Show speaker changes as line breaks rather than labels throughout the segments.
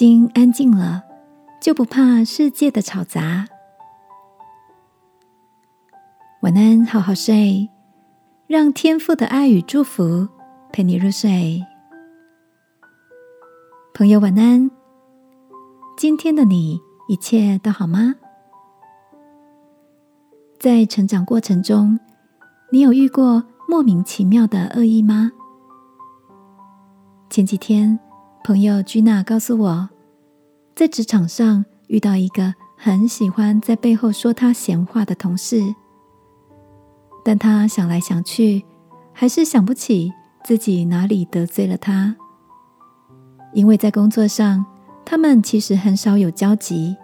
心安静了，就不怕世界的吵杂。晚安，好好睡，让天父的爱与祝福陪你入睡。朋友，晚安。今天的你一切都好吗？在成长过程中，你有遇过莫名其妙的恶意吗？前几天，朋友居娜告诉我，在职场上遇到一个很喜欢在背后说他闲话的同事。但他想来想去，还是想不起自己哪里得罪了他。因为在工作上，他们其实很少有交集。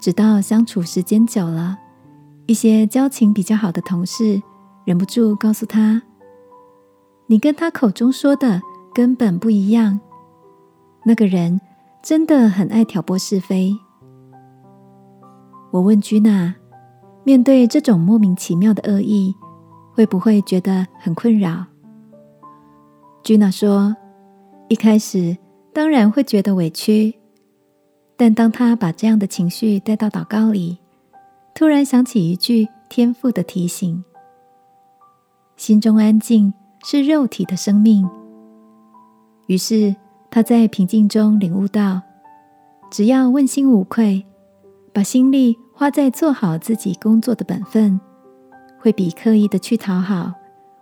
直到相处时间久了，一些交情比较好的同事忍不住告诉他：“你跟他口中说的根本不一样。那个人真的很爱挑拨是非。”我问居娜。面对这种莫名其妙的恶意，会不会觉得很困扰？居娜说：“一开始当然会觉得委屈，但当他把这样的情绪带到祷告里，突然想起一句天父的提醒：‘心中安静是肉体的生命。’于是他在平静中领悟到，只要问心无愧，把心力。”花在做好自己工作的本分，会比刻意的去讨好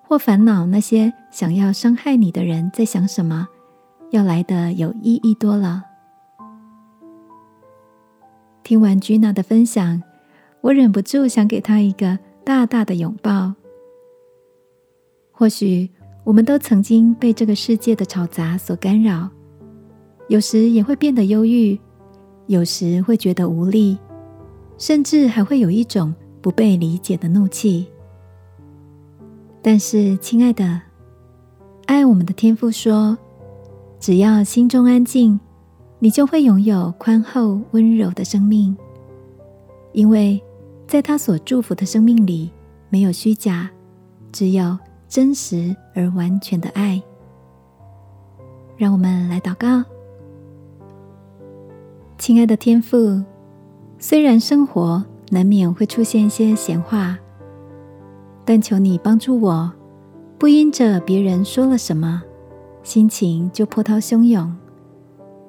或烦恼那些想要伤害你的人在想什么，要来的有意义多了。听完 Gina 的分享，我忍不住想给她一个大大的拥抱。或许我们都曾经被这个世界的吵杂所干扰，有时也会变得忧郁，有时会觉得无力。甚至还会有一种不被理解的怒气。但是，亲爱的，爱我们的天父说：“只要心中安静，你就会拥有宽厚温柔的生命。因为在他所祝福的生命里，没有虚假，只有真实而完全的爱。”让我们来祷告，亲爱的天父。虽然生活难免会出现一些闲话，但求你帮助我，不因着别人说了什么，心情就波涛汹涌，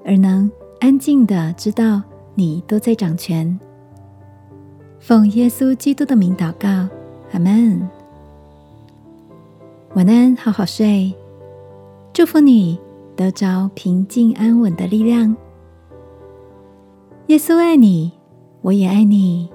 而能安静的知道你都在掌权。奉耶稣基督的名祷告，阿门。晚安，好好睡，祝福你得着平静安稳的力量。耶稣爱你。我也爱你。